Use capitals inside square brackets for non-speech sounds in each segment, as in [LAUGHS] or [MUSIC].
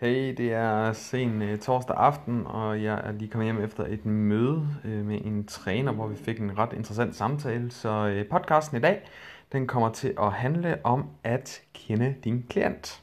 Hey, det er sen uh, torsdag aften, og jeg er lige kommet hjem efter et møde uh, med en træner, hvor vi fik en ret interessant samtale. Så uh, podcasten i dag, den kommer til at handle om at kende din klient.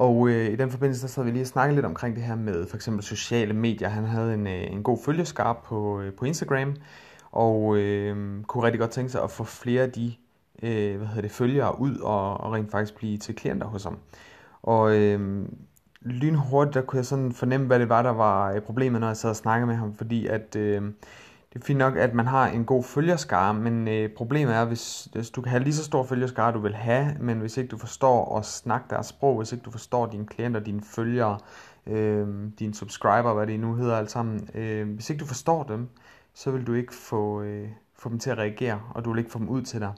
Og øh, i den forbindelse, så vi lige og snakkede lidt omkring det her med for eksempel sociale medier. Han havde en, øh, en god følgeskab på, øh, på Instagram, og øh, kunne rigtig godt tænke sig at få flere af de øh, hvad hedder det, følgere ud og, og rent faktisk blive til klienter hos ham. Og øh, lynhurtigt, der kunne jeg sådan fornemme, hvad det var, der var øh, problemet, når jeg sad og snakkede med ham, fordi at... Øh, det er fint nok, at man har en god følgerskare, men øh, problemet er, hvis, hvis du kan have lige så stor følgerskare, du vil have, men hvis ikke du forstår at snakke deres sprog, hvis ikke du forstår dine klienter, dine følgere, øh, dine subscriber, hvad det nu hedder alt sammen, øh, hvis ikke du forstår dem, så vil du ikke få, øh, få dem til at reagere, og du vil ikke få dem ud til dig.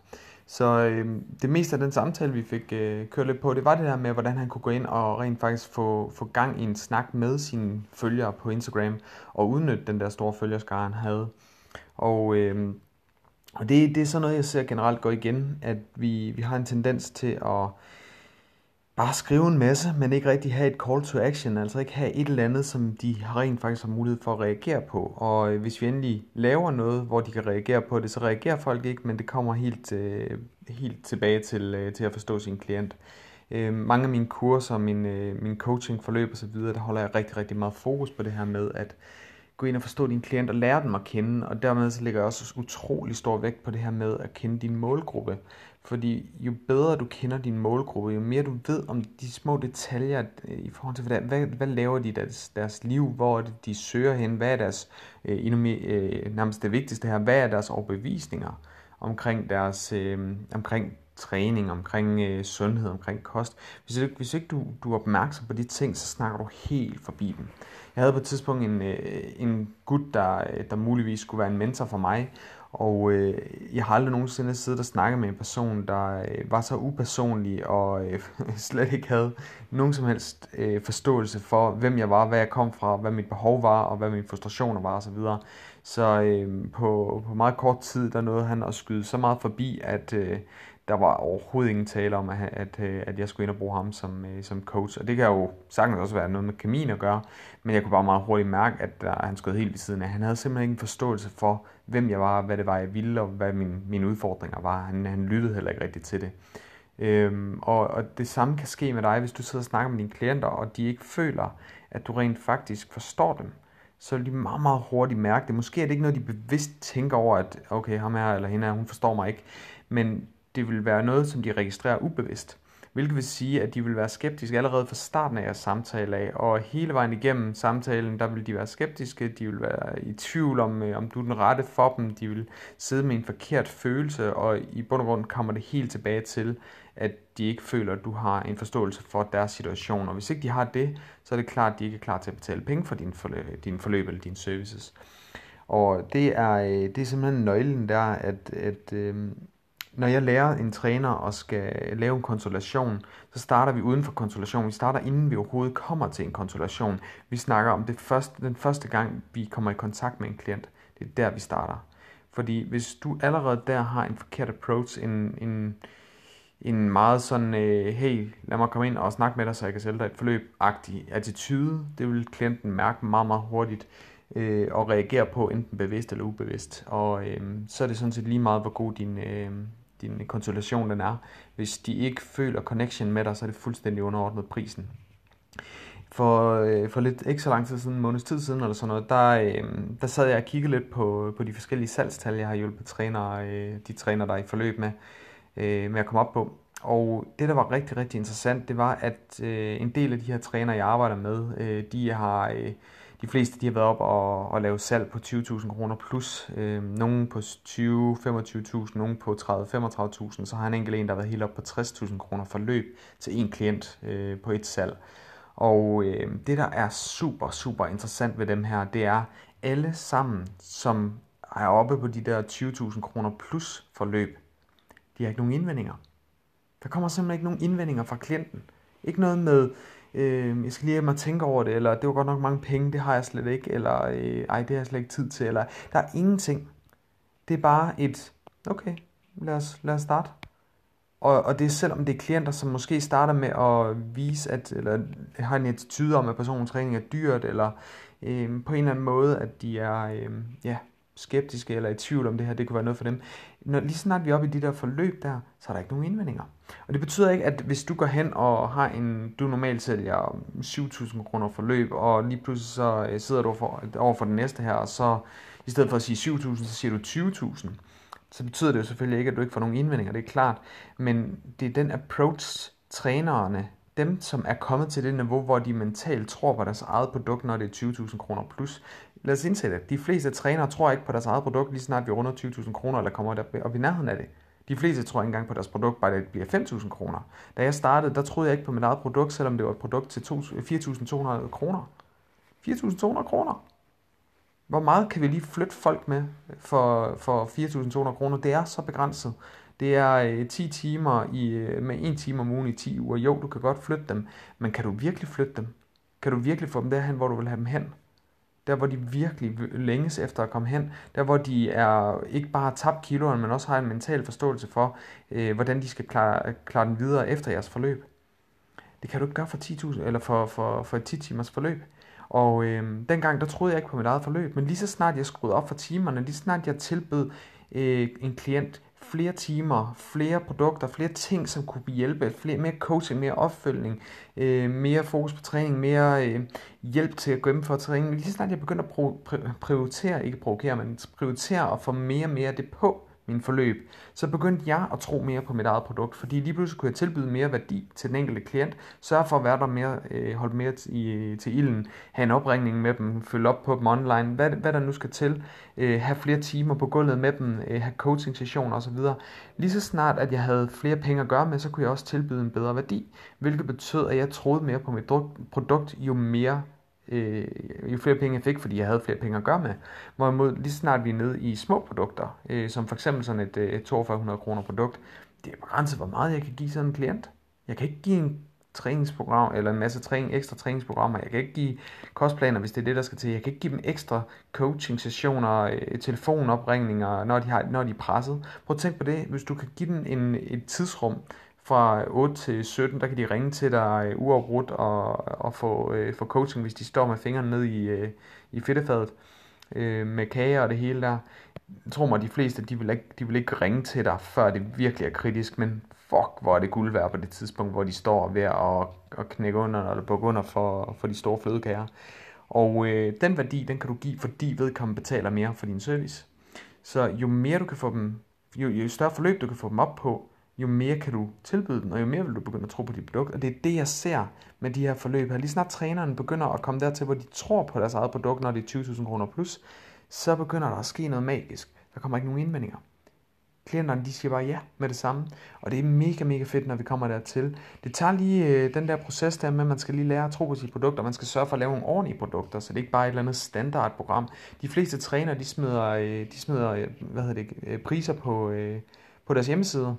Så øh, det meste af den samtale, vi fik øh, kørt lidt på, det var det der med, hvordan han kunne gå ind og rent faktisk få, få gang i en snak med sine følgere på Instagram, og udnytte den der store følgerskare, han havde. Og, øh, og det, det er sådan noget, jeg ser generelt gå igen, at vi, vi har en tendens til at bare skrive en masse, men ikke rigtig have et call to action, altså ikke have et eller andet, som de rent faktisk har mulighed for at reagere på. Og øh, hvis vi endelig laver noget, hvor de kan reagere på det, så reagerer folk ikke, men det kommer helt, øh, helt tilbage til, øh, til at forstå sin klient. Øh, mange af mine kurser, min, øh, min coaching forløb osv., der holder jeg rigtig, rigtig meget fokus på det her med at gå ind og forstå din klient og lære dem at kende, og dermed så lægger jeg også utrolig stor vægt på det her med at kende din målgruppe. Fordi jo bedre du kender din målgruppe, jo mere du ved om de små detaljer øh, i forhold til, hvad, hvad, hvad laver de i deres, deres liv, hvor er det, de søger hen, hvad er deres, øh, endnu mere, øh, nærmest det vigtigste her, hvad er deres overbevisninger omkring deres, øh, omkring træning, omkring øh, sundhed, omkring kost. Hvis ikke, hvis ikke du, du er opmærksom på de ting, så snakker du helt forbi dem. Jeg havde på et tidspunkt en, øh, en gut, der, der muligvis skulle være en mentor for mig, og øh, jeg har aldrig nogensinde siddet og snakket med en person, der øh, var så upersonlig og øh, [LAUGHS] slet ikke havde nogen som helst øh, forståelse for, hvem jeg var, hvad jeg kom fra, hvad mit behov var, og hvad mine frustrationer var osv. Så, så øh, på, på meget kort tid, der nåede han at skyde så meget forbi, at øh, der var overhovedet ingen tale om, at, at, øh, at jeg skulle ind og bruge ham som, øh, som coach. Og det kan jo sagtens også være noget med kemien at gøre, men jeg kunne bare meget hurtigt mærke, at der, han skød helt ved siden af. Han havde simpelthen ingen forståelse for, hvem jeg var, hvad det var, jeg ville, og hvad min, mine udfordringer var. Han, han lyttede heller ikke rigtigt til det. Øhm, og, og det samme kan ske med dig, hvis du sidder og snakker med dine klienter, og de ikke føler, at du rent faktisk forstår dem så vil de meget, meget hurtigt mærke det. Måske er det ikke noget, de bevidst tænker over, at okay, ham her eller hende her, hun forstår mig ikke. Men det vil være noget, som de registrerer ubevidst. Hvilket vil sige, at de vil være skeptiske allerede fra starten af jeres samtale af, og hele vejen igennem samtalen, der vil de være skeptiske, de vil være i tvivl om, øh, om du er den rette for dem, de vil sidde med en forkert følelse, og i bund og grund kommer det helt tilbage til, at de ikke føler, at du har en forståelse for deres situation, og hvis ikke de har det, så er det klart, at de ikke er klar til at betale penge for din forløb, din forløb eller dine services. Og det er, øh, det er simpelthen nøglen der, at, at øh, når jeg lærer en træner og skal lave en konsultation, så starter vi uden for konsultation. Vi starter inden vi overhovedet kommer til en konsultation. Vi snakker om det første, den første gang, vi kommer i kontakt med en klient. Det er der, vi starter. Fordi hvis du allerede der har en forkert approach, en, en, en meget sådan, øh, hey, lad mig komme ind og snakke med dig, så jeg kan sælge dig et forløb-agtig attitude, det vil klienten mærke meget, meget hurtigt øh, og reagere på, enten bevidst eller ubevidst. Og øh, så er det sådan set lige meget, hvor god din, øh, din konsultation den er. Hvis de ikke føler connection med dig, så er det fuldstændig underordnet prisen. For, øh, for lidt ikke så lang tid siden, en måneds tid siden eller sådan noget, der, øh, der sad jeg og kiggede lidt på, på de forskellige salgstal, jeg har hjulpet trænere, øh, de træner, der er i forløb med, øh, med at komme op på. Og det, der var rigtig, rigtig interessant, det var, at øh, en del af de her trænere, jeg arbejder med, øh, de har... Øh, de fleste de har været op og, og lave salg på 20.000 kroner plus. Øh, nogen på 20-25.000, nogen på 30-35.000. Så har han en enkelt en, der har været helt op på 60.000 kroner for løb til en klient øh, på et salg. Og øh, det, der er super, super interessant ved dem her, det er alle sammen, som er oppe på de der 20.000 kroner plus forløb, de har ikke nogen indvendinger. Der kommer simpelthen ikke nogen indvendinger fra klienten. Ikke noget med, øh, jeg skal lige have mig tænke over det, eller det var godt nok mange penge, det har jeg slet ikke, eller øh, ej, det har jeg slet ikke tid til, eller der er ingenting. Det er bare et, okay, lad os, lad os starte. Og, og det er selvom det er klienter, som måske starter med at vise, at, eller har en attitude om, at personens træning er dyrt, eller øh, på en eller anden måde, at de er øh, ja, skeptiske eller i tvivl om det her, det kunne være noget for dem. Når, lige snart vi er oppe i de der forløb der, så er der ikke nogen indvendinger. Og det betyder ikke, at hvis du går hen og har en, du normalt sælger 7.000 kroner for løb, og lige pludselig så øh, sidder du for, over for den næste her, og så i stedet for at sige 7.000, så siger du 20.000 så betyder det jo selvfølgelig ikke, at du ikke får nogen indvendinger, det er klart. Men det er den approach, trænerne, dem som er kommet til det niveau, hvor de mentalt tror på deres eget produkt, når det er 20.000 kroner plus. Lad os indsætte det. De fleste trænere tror ikke på deres eget produkt, lige snart vi runder 20.000 kroner, eller kommer der op i nærheden af det. De fleste tror ikke engang på deres produkt, bare det bliver 5.000 kroner. Da jeg startede, der troede jeg ikke på mit eget produkt, selvom det var et produkt til 4.200 kroner. 4.200 kroner. Hvor meget kan vi lige flytte folk med for, for 4.200 kroner? Det er så begrænset. Det er øh, 10 timer i, øh, med 1 time om ugen i 10 uger. Jo, du kan godt flytte dem, men kan du virkelig flytte dem? Kan du virkelig få dem derhen, hvor du vil have dem hen? Der, hvor de virkelig længes efter at komme hen. Der, hvor de er ikke bare har tabt kiloen, men også har en mental forståelse for, øh, hvordan de skal klare, klare den videre efter jeres forløb. Det kan du ikke gøre for 10.000 eller for, for, for et 10 timers forløb. Og øh, dengang, der troede jeg ikke på mit eget forløb, men lige så snart jeg skruede op for timerne, lige så snart jeg tilbød øh, en klient flere timer, flere produkter, flere ting, som kunne hjælpe, flere, mere coaching, mere opfølgning, øh, mere fokus på træning, mere øh, hjælp til at gennemføre træning. Lige snart jeg begyndte at prioritere, ikke provokere, men prioritere og få mere og mere af det på, min forløb, så begyndte jeg at tro mere på mit eget produkt, fordi lige pludselig kunne jeg tilbyde mere værdi til den enkelte klient, sørge for at være der mere, øh, holde mere i, til ilden, have en opringning med dem, følge op på dem online, hvad, hvad der nu skal til, øh, have flere timer på gulvet med dem, øh, have coaching sessioner osv. Lige så snart, at jeg havde flere penge at gøre med, så kunne jeg også tilbyde en bedre værdi, hvilket betød, at jeg troede mere på mit produkt, jo mere øh, jo flere penge jeg fik, fordi jeg havde flere penge at gøre med. Hvorimod lige snart vi er nede i små produkter, øh, som for eksempel sådan et, øh, et 4200 kroner produkt, det er begrænset, hvor meget jeg kan give sådan en klient. Jeg kan ikke give en træningsprogram, eller en masse træning, ekstra træningsprogrammer. Jeg kan ikke give kostplaner, hvis det er det, der skal til. Jeg kan ikke give dem ekstra coaching-sessioner, øh, telefonopringninger, når de, har, når de er presset. Prøv at tænk på det. Hvis du kan give dem en, et tidsrum, fra 8 til 17, der kan de ringe til dig øh, uafbrudt og, og få, øh, få coaching, hvis de står med fingrene ned i, øh, i fedtefadet øh, med kage og det hele der. Jeg tror mig, de fleste, de vil, ikke, de vil ikke ringe til dig, før det virkelig er kritisk, men fuck, hvor er det guld værd på det tidspunkt, hvor de står ved at, at knække under eller bukke under for, for de store flødekager. Og øh, den værdi, den kan du give, fordi vedkommende betaler mere for din service. Så jo mere du kan få dem, jo, jo større forløb du kan få dem op på, jo mere kan du tilbyde den, og jo mere vil du begynde at tro på dit produkt. Og det er det, jeg ser med de her forløb her. Lige snart træneren begynder at komme dertil, hvor de tror på deres eget produkt, når det er 20.000 kroner plus, så begynder der at ske noget magisk. Der kommer ikke nogen indvendinger. Klienterne, de siger bare ja med det samme. Og det er mega, mega fedt, når vi kommer dertil. Det tager lige øh, den der proces der med, at man skal lige lære at tro på sit produkt, og man skal sørge for at lave nogle ordentlige produkter, så det er ikke bare et eller andet standardprogram. De fleste trænere, de smider, øh, de smider øh, hvad hedder det, øh, priser på, øh, på deres hjemmesider.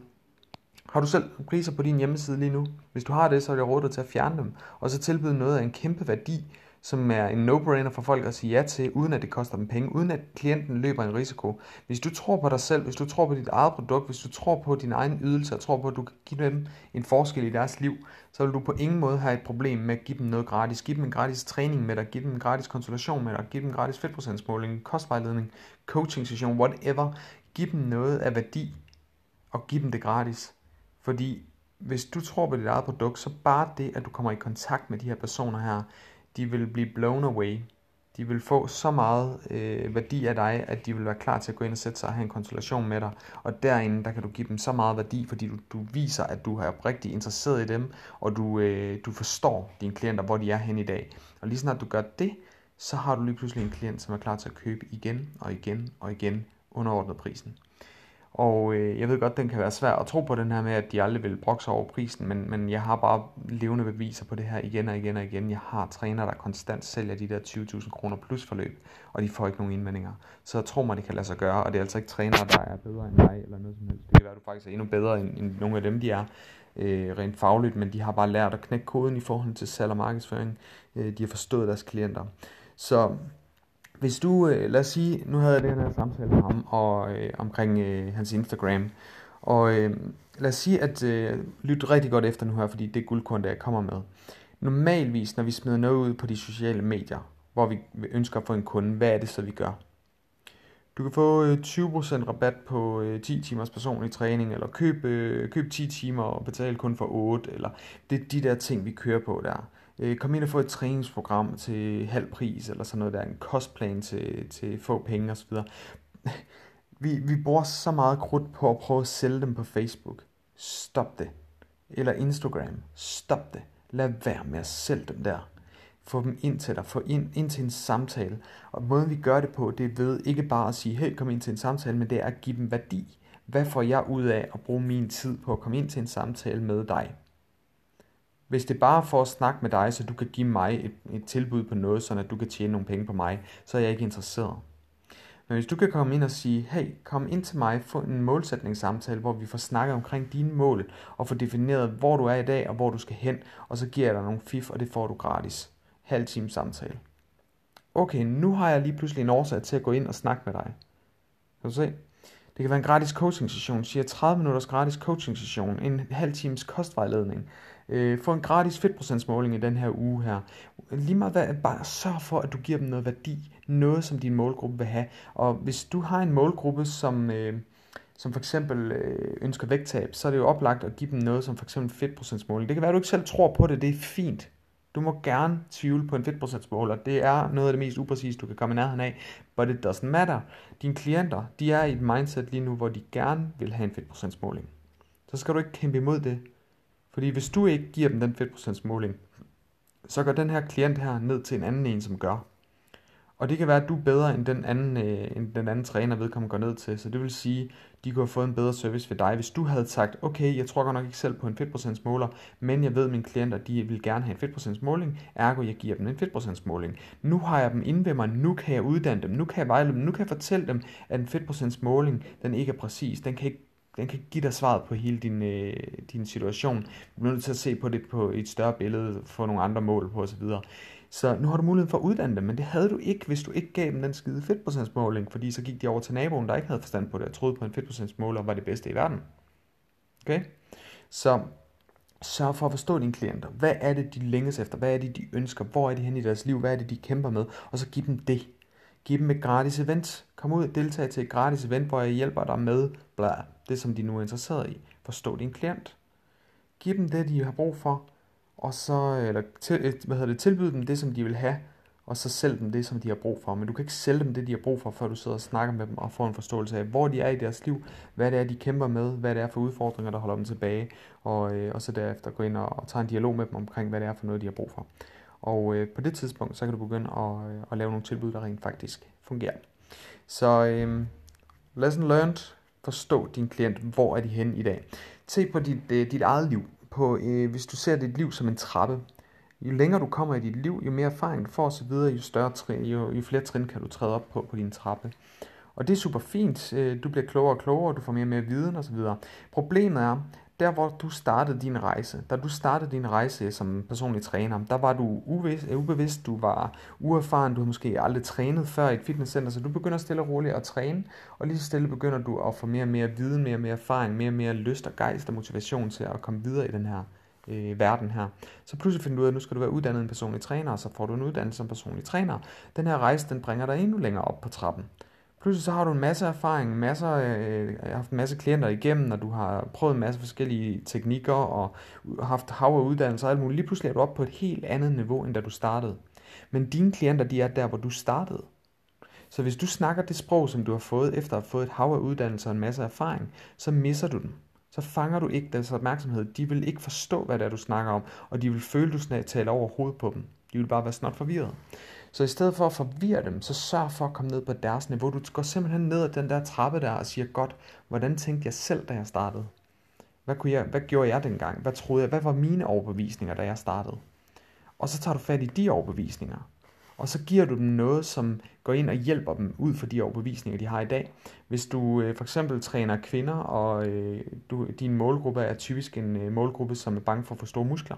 Har du selv priser på din hjemmeside lige nu? Hvis du har det, så er det rådet til at fjerne dem, og så tilbyde noget af en kæmpe værdi, som er en no-brainer for folk at sige ja til, uden at det koster dem penge, uden at klienten løber en risiko. Hvis du tror på dig selv, hvis du tror på dit eget produkt, hvis du tror på din egen ydelse, og tror på, at du kan give dem en forskel i deres liv, så vil du på ingen måde have et problem med at give dem noget gratis. Give dem en gratis træning med dig, give dem en gratis konsultation med dig, give dem en gratis fedtprocentsmåling, kostvejledning, coaching session, whatever. Giv dem noget af værdi, og giv dem det gratis. Fordi hvis du tror på dit eget produkt, så bare det, at du kommer i kontakt med de her personer her, de vil blive blown away. De vil få så meget øh, værdi af dig, at de vil være klar til at gå ind og sætte sig og have en konsultation med dig. Og derinde, der kan du give dem så meget værdi, fordi du, du viser, at du er rigtig interesseret i dem, og du, øh, du forstår dine klienter, hvor de er hen i dag. Og lige snart du gør det, så har du lige pludselig en klient, som er klar til at købe igen og igen og igen underordnet prisen. Og øh, jeg ved godt, den kan være svær at tro på den her med, at de aldrig vil brokse over prisen, men, men jeg har bare levende beviser på det her igen og igen og igen. Jeg har trænere, der konstant sælger de der 20.000 kroner plus forløb, og de får ikke nogen indvendinger. Så jeg tror mig, det kan lade sig gøre, og det er altså ikke trænere, der er bedre end mig eller noget som helst. Det kan være, at du faktisk er endnu bedre end, end nogle af dem, de er øh, rent fagligt, men de har bare lært at knække koden i forhold til salg og markedsføring. Øh, de har forstået deres klienter. Så hvis du, øh, lad os sige, nu havde jeg den her samtale med ham og, øh, omkring øh, hans Instagram, og øh, lad os sige, at øh, lyt rigtig godt efter nu her, fordi det er guldkorn, der jeg kommer med. Normalvis, når vi smider noget ud på de sociale medier, hvor vi ønsker at få en kunde, hvad er det så, vi gør? Du kan få øh, 20% rabat på øh, 10 timers personlig træning, eller køb, øh, køb 10 timer og betale kun for 8, eller det er de der ting, vi kører på der. Øh, kom ind og få et træningsprogram til halv pris, eller sådan noget der, en kostplan til, til få penge osv. Vi, vi bruger så meget krudt på at prøve at sælge dem på Facebook. Stop det. Eller Instagram. Stop det. Lad være med at sælge dem der få dem ind til dig, få ind, ind til en samtale. Og måden vi gør det på, det er ved ikke bare at sige, hey, kom ind til en samtale, men det er at give dem værdi. Hvad får jeg ud af at bruge min tid på at komme ind til en samtale med dig? Hvis det er bare for at snakke med dig, så du kan give mig et, et tilbud på noget, så at du kan tjene nogle penge på mig, så er jeg ikke interesseret. Men hvis du kan komme ind og sige, hey, kom ind til mig, få en målsætningssamtale, hvor vi får snakket omkring dine mål, og få defineret, hvor du er i dag, og hvor du skal hen, og så giver jeg dig nogle fif, og det får du gratis halv time samtale. Okay, nu har jeg lige pludselig en årsag til at gå ind og snakke med dig. Kan du se? Det kan være en gratis coaching session, siger 30 minutters gratis coaching session, en halv times kostvejledning, øh, få en gratis fedtprocentsmåling i den her uge her. Lige meget hvad, bare sørg for, at du giver dem noget værdi, noget som din målgruppe vil have. Og hvis du har en målgruppe, som, øh, som for eksempel øh, ønsker vægttab, så er det jo oplagt at give dem noget som for eksempel fedtprocentsmåling. Det kan være, at du ikke selv tror på det, det er fint. Du må gerne tvivle på en fedtprocentsmåler. Det er noget af det mest upræcise, du kan komme i nærheden af. But it doesn't matter. Dine klienter, de er i et mindset lige nu, hvor de gerne vil have en fedtprocentsmåling. Så skal du ikke kæmpe imod det. Fordi hvis du ikke giver dem den fedtprocentsmåling, så går den her klient her ned til en anden en, som gør. Og det kan være, at du er bedre end den anden, øh, end den anden træner, vedkommende går ned til. Så det vil sige, de kunne have fået en bedre service ved dig, hvis du havde sagt, okay, jeg tror godt nok ikke selv på en fedtprocentsmåler, men jeg ved, at mine klienter, de vil gerne have en fedtprocentsmåling, ergo jeg giver dem en fedtprocentsmåling. Nu har jeg dem inde ved mig, nu kan jeg uddanne dem, nu kan jeg vejlede dem, nu kan jeg fortælle dem, at en fedtprocentsmåling, den ikke er præcis, den kan ikke den kan give dig svaret på hele din, øh, din situation. Du bliver nødt til at se på det på et større billede, få nogle andre mål på osv. Så nu har du muligheden for at uddanne dem, men det havde du ikke, hvis du ikke gav dem den skide fedtprocentsmåling, fordi så gik de over til naboen, der ikke havde forstand på det, og troede på en fedtprocentsmåler var det bedste i verden. Okay? Så sørg for at forstå dine klienter. Hvad er det, de længes efter? Hvad er det, de ønsker? Hvor er de hen i deres liv? Hvad er det, de kæmper med? Og så giv dem det. Giv dem et gratis event. Kom ud og deltag til et gratis event, hvor jeg hjælper dig med bla, det, som de nu er interesseret i. Forstå din klient. Giv dem det, de har brug for og så eller til, hvad hedder det, tilbyde dem det, som de vil have, og så sælge dem det, som de har brug for. Men du kan ikke sælge dem det, de har brug for, før du sidder og snakker med dem og får en forståelse af, hvor de er i deres liv, hvad det er, de kæmper med, hvad det er for udfordringer, der holder dem tilbage, og, øh, og så derefter gå ind og, og tage en dialog med dem omkring, hvad det er for noget, de har brug for. Og øh, på det tidspunkt, så kan du begynde at, øh, at lave nogle tilbud, der rent faktisk fungerer. Så øh, lesson learned, forstå din klient, hvor er de henne i dag. Se på dit, øh, dit eget liv på, øh, hvis du ser dit liv som en trappe. Jo længere du kommer i dit liv, jo mere erfaring du får osv., jo, større trin, jo, jo flere trin kan du træde op på på din trappe. Og det er super fint. Øh, du bliver klogere og klogere, du får mere og mere viden osv. Problemet er, der hvor du startede din rejse, da du startede din rejse som personlig træner, der var du ubevidst, øh, ubevidst, du var uerfaren, du havde måske aldrig trænet før i et fitnesscenter, så du begynder stille og roligt at træne, og lige så stille begynder du at få mere og mere viden, mere og mere erfaring, mere og mere lyst og gejst og motivation til at komme videre i den her øh, verden her. Så pludselig finder du ud af, at nu skal du være uddannet en personlig træner, og så får du en uddannelse som personlig træner. Den her rejse, den bringer dig endnu længere op på trappen. Pludselig så har du en masse erfaring, masser, øh, jeg har haft en masse klienter igennem, og du har prøvet en masse forskellige teknikker, og haft hav af uddannelser og alt muligt. Lige pludselig er du oppe på et helt andet niveau, end da du startede. Men dine klienter, de er der, hvor du startede. Så hvis du snakker det sprog, som du har fået efter at have fået et hav af uddannelser og en masse erfaring, så misser du dem. så fanger du ikke deres opmærksomhed. De vil ikke forstå, hvad det er, du snakker om, og de vil føle, du taler over hovedet på dem. De vil bare være snart forvirret. Så i stedet for at forvirre dem, så sørg for at komme ned på deres niveau. Du går simpelthen ned ad den der trappe der og siger, godt, hvordan tænkte jeg selv, da jeg startede? Hvad, kunne jeg, hvad gjorde jeg dengang? Hvad troede jeg? Hvad var mine overbevisninger, da jeg startede? Og så tager du fat i de overbevisninger. Og så giver du dem noget, som går ind og hjælper dem ud for de overbevisninger, de har i dag. Hvis du øh, for eksempel træner kvinder, og øh, du, din målgruppe er typisk en øh, målgruppe, som er bange for at få store muskler,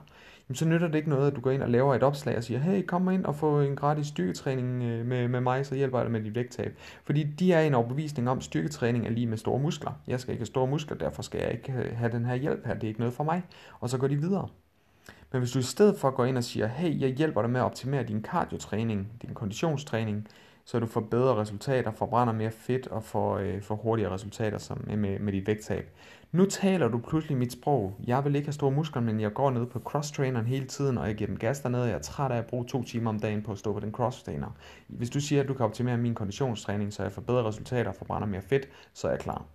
jamen, så nytter det ikke noget, at du går ind og laver et opslag og siger, hey, kom ind og få en gratis styrketræning øh, med, med mig, så hjælper jeg dig med dit vægttab. Fordi de er en overbevisning om, at styrketræning er lige med store muskler. Jeg skal ikke have store muskler, derfor skal jeg ikke øh, have den her hjælp her, det er ikke noget for mig. Og så går de videre. Men hvis du i stedet for går ind og siger, hey, jeg hjælper dig med at optimere din kardiotræning, din konditionstræning, så du får bedre resultater, forbrænder mere fedt og får, øh, får hurtigere resultater som, øh, med, med dit vægttab. Nu taler du pludselig mit sprog. Jeg vil ikke have store muskler, men jeg går ned på cross-traineren hele tiden, og jeg giver den gas dernede, og jeg er træt af at bruge to timer om dagen på at stå på den cross-trainer. Hvis du siger, at du kan optimere min konditionstræning, så jeg får bedre resultater og forbrænder mere fedt, så er jeg klar.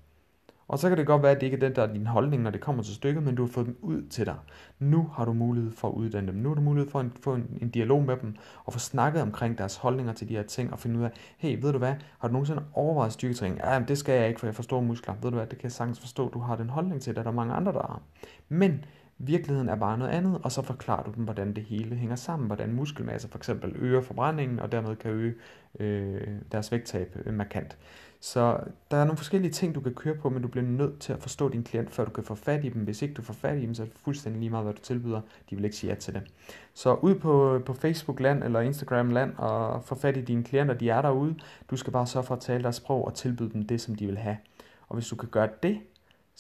Og så kan det godt være, at det ikke er den, der er din holdning, når det kommer til stykket, men du har fået dem ud til dig. Nu har du mulighed for at uddanne dem. Nu har du mulighed for at få en, en dialog med dem, og få snakket omkring deres holdninger til de her ting, og finde ud af, hey, ved du hvad, har du nogensinde overvejet styrketræning? Ja, det skal jeg ikke, for jeg får store muskler. Ved du hvad, det kan jeg sagtens forstå, du har den holdning til det, der er mange andre, der har. Men Virkeligheden er bare noget andet, og så forklarer du dem, hvordan det hele hænger sammen, hvordan muskelmasse for eksempel øger forbrændingen, og dermed kan øge øh, deres vægttab øh, markant. Så der er nogle forskellige ting, du kan køre på, men du bliver nødt til at forstå din klient, før du kan få fat i dem. Hvis ikke du får fat i dem, så er det fuldstændig lige meget, hvad du tilbyder. De vil ikke sige ja til det. Så ud på, på Facebook-land eller Instagram-land og få fat i dine klienter, de er derude. Du skal bare sørge for at tale deres sprog og tilbyde dem det, som de vil have. Og hvis du kan gøre det,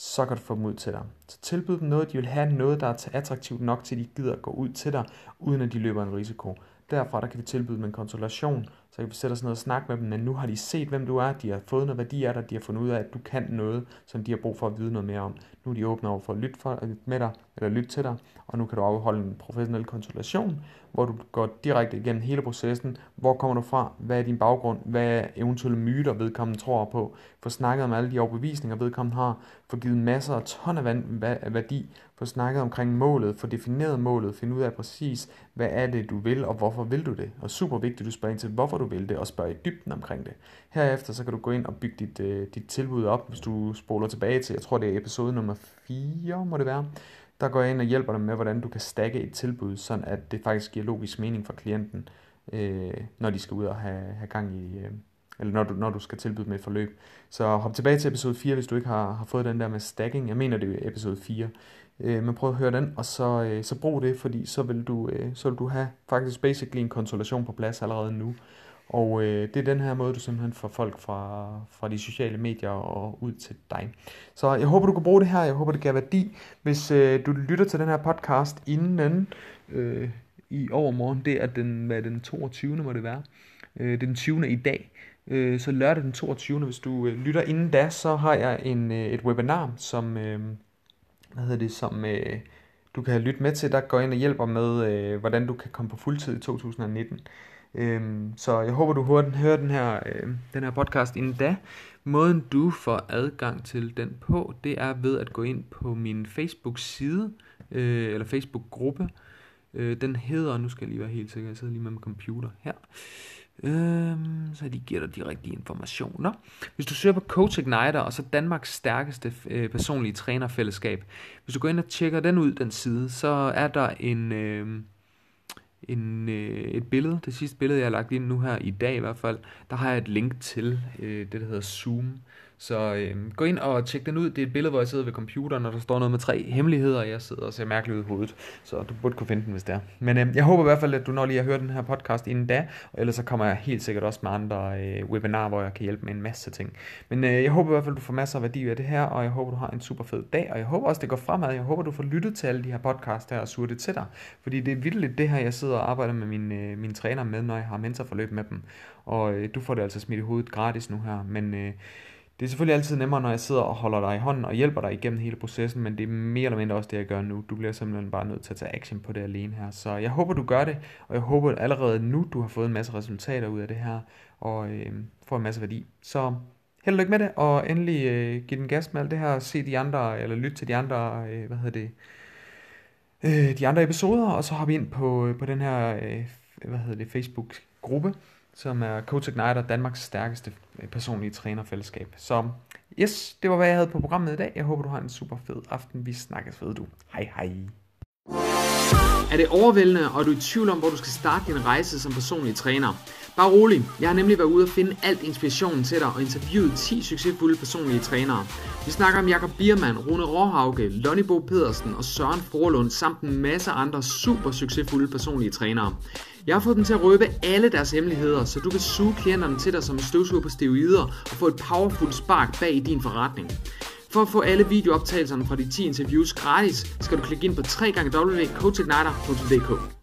så kan du få dem ud til dig. Så tilbyd dem noget, de vil have noget, der er attraktivt nok til, at de gider at gå ud til dig, uden at de løber en risiko. Derfra der kan vi tilbyde dem en konsultation, så kan vi sætte os ned og snakke med dem, men nu har de set, hvem du er, de har fået noget værdi af dig, de har fundet ud af, at du kan noget, som de har brug for at vide noget mere om. Nu er de åbne over for at lytte for, øh, med dig, eller lytte til dig, og nu kan du afholde en professionel konsultation, hvor du går direkte igennem hele processen. Hvor kommer du fra? Hvad er din baggrund? Hvad er eventuelle myter, vedkommende tror på? Få snakket om alle de overbevisninger, vedkommende har. Få givet masser af ton af værdi. Få snakket omkring målet. Få defineret målet. Finde ud af præcis, hvad er det, du vil, og hvorfor vil du det? Og super vigtigt, du spørger ind til, hvorfor du vil det, og spørge i dybden omkring det. Herefter så kan du gå ind og bygge dit, øh, dit tilbud op, hvis du spoler tilbage til, jeg tror det er episode nummer 4, må det være der går jeg ind og hjælper dig med, hvordan du kan stakke et tilbud, sådan at det faktisk giver logisk mening for klienten, øh, når de skal ud og have, have gang i, øh, eller når du, når du skal tilbyde med et forløb. Så hop tilbage til episode 4, hvis du ikke har, har fået den der med stacking. Jeg mener, det er episode 4. Øh, men prøv at høre den, og så, øh, så brug det, fordi så vil, du, øh, så vil du have faktisk basically en konsultation på plads allerede nu. Og øh, det er den her måde, du simpelthen får folk fra, fra de sociale medier og ud til dig. Så jeg håber, du kan bruge det her. Jeg håber, det giver værdi. Hvis øh, du lytter til den her podcast inden øh, i overmorgen, det er den, hvad den 22. må det være. Øh, den 20. i dag. Øh, så lørdag den 22. Hvis du øh, lytter inden da, så har jeg en, øh, et webinar, som, øh, hvad hedder det, som øh, du kan lytte med til. Der går ind og hjælper med, øh, hvordan du kan komme på fuldtid i 2019. Øhm, så jeg håber, du hører den, hører den, her, øh, den her podcast inden da. Måden du får adgang til den på, det er ved at gå ind på min Facebook-side, øh, eller Facebook-gruppe. Øh, den hedder, nu skal jeg lige være helt sikker, jeg sidder lige med min computer her. Øhm, så de giver dig de rigtige informationer. Hvis du søger på Coach Igniter, og så Danmarks stærkeste øh, personlige trænerfællesskab. Hvis du går ind og tjekker den ud, den side, så er der en... Øh, en, øh, et billede, det sidste billede, jeg har lagt ind nu her i dag i hvert fald, der har jeg et link til øh, det, der hedder Zoom, så øh, gå ind og tjek den ud. Det er et billede, hvor jeg sidder ved computeren, og der står noget med tre hemmeligheder, og jeg sidder og ser mærkeligt ud i hovedet. Så du burde kunne finde den, hvis det er. Men øh, jeg håber i hvert fald, at du når lige at høre den her podcast inden da, og ellers så kommer jeg helt sikkert også med andre øh, webinarer, hvor jeg kan hjælpe med en masse ting. Men øh, jeg håber i hvert fald, at du får masser af værdi af det her, og jeg håber, du har en super fed dag, og jeg håber også, det går fremad. Jeg håber, du får lyttet til alle de her podcast her og suger det til dig. Fordi det er vildt det her, jeg sidder og arbejder med mine, øh, mine træner med, når jeg har mentorforløb med dem. Og øh, du får det altså smidt i hovedet gratis nu her, men... Øh, det er selvfølgelig altid nemmere, når jeg sidder og holder dig i hånden og hjælper dig igennem hele processen, men det er mere eller mindre også det, jeg gør nu. Du bliver simpelthen bare nødt til at tage action på det alene her. Så jeg håber, du gør det, og jeg håber at allerede nu, du har fået en masse resultater ud af det her, og øh, får en masse værdi. Så held og lykke med det, og endelig øh, give den gas med alt det her, se de andre, eller lyt til de andre, øh, hvad hedder det, øh, de andre episoder, og så hop ind på, øh, på den her, øh, hvad hedder det, Facebook-gruppe, som er Coach Igniter, Danmarks stærkeste øh, personlige trænerfællesskab. Så yes, det var hvad jeg havde på programmet i dag. Jeg håber, du har en super fed aften. Vi snakkes ved du. Hej hej. Er det overvældende, og er du i tvivl om, hvor du skal starte din rejse som personlig træner? Bare rolig, jeg har nemlig været ude og finde alt inspirationen til dig og interviewet 10 succesfulde personlige trænere. Vi snakker om Jakob Biermann, Rune Råhauke, Lonnie Bo Pedersen og Søren Forlund samt en masse andre super succesfulde personlige trænere. Jeg har fået dem til at røbe alle deres hemmeligheder, så du kan suge klienterne til dig som en støvsuger på steroider og få et powerful spark bag i din forretning. For at få alle videooptagelserne fra de 10 interviews gratis, skal du klikke ind på www.coachigniter.dk.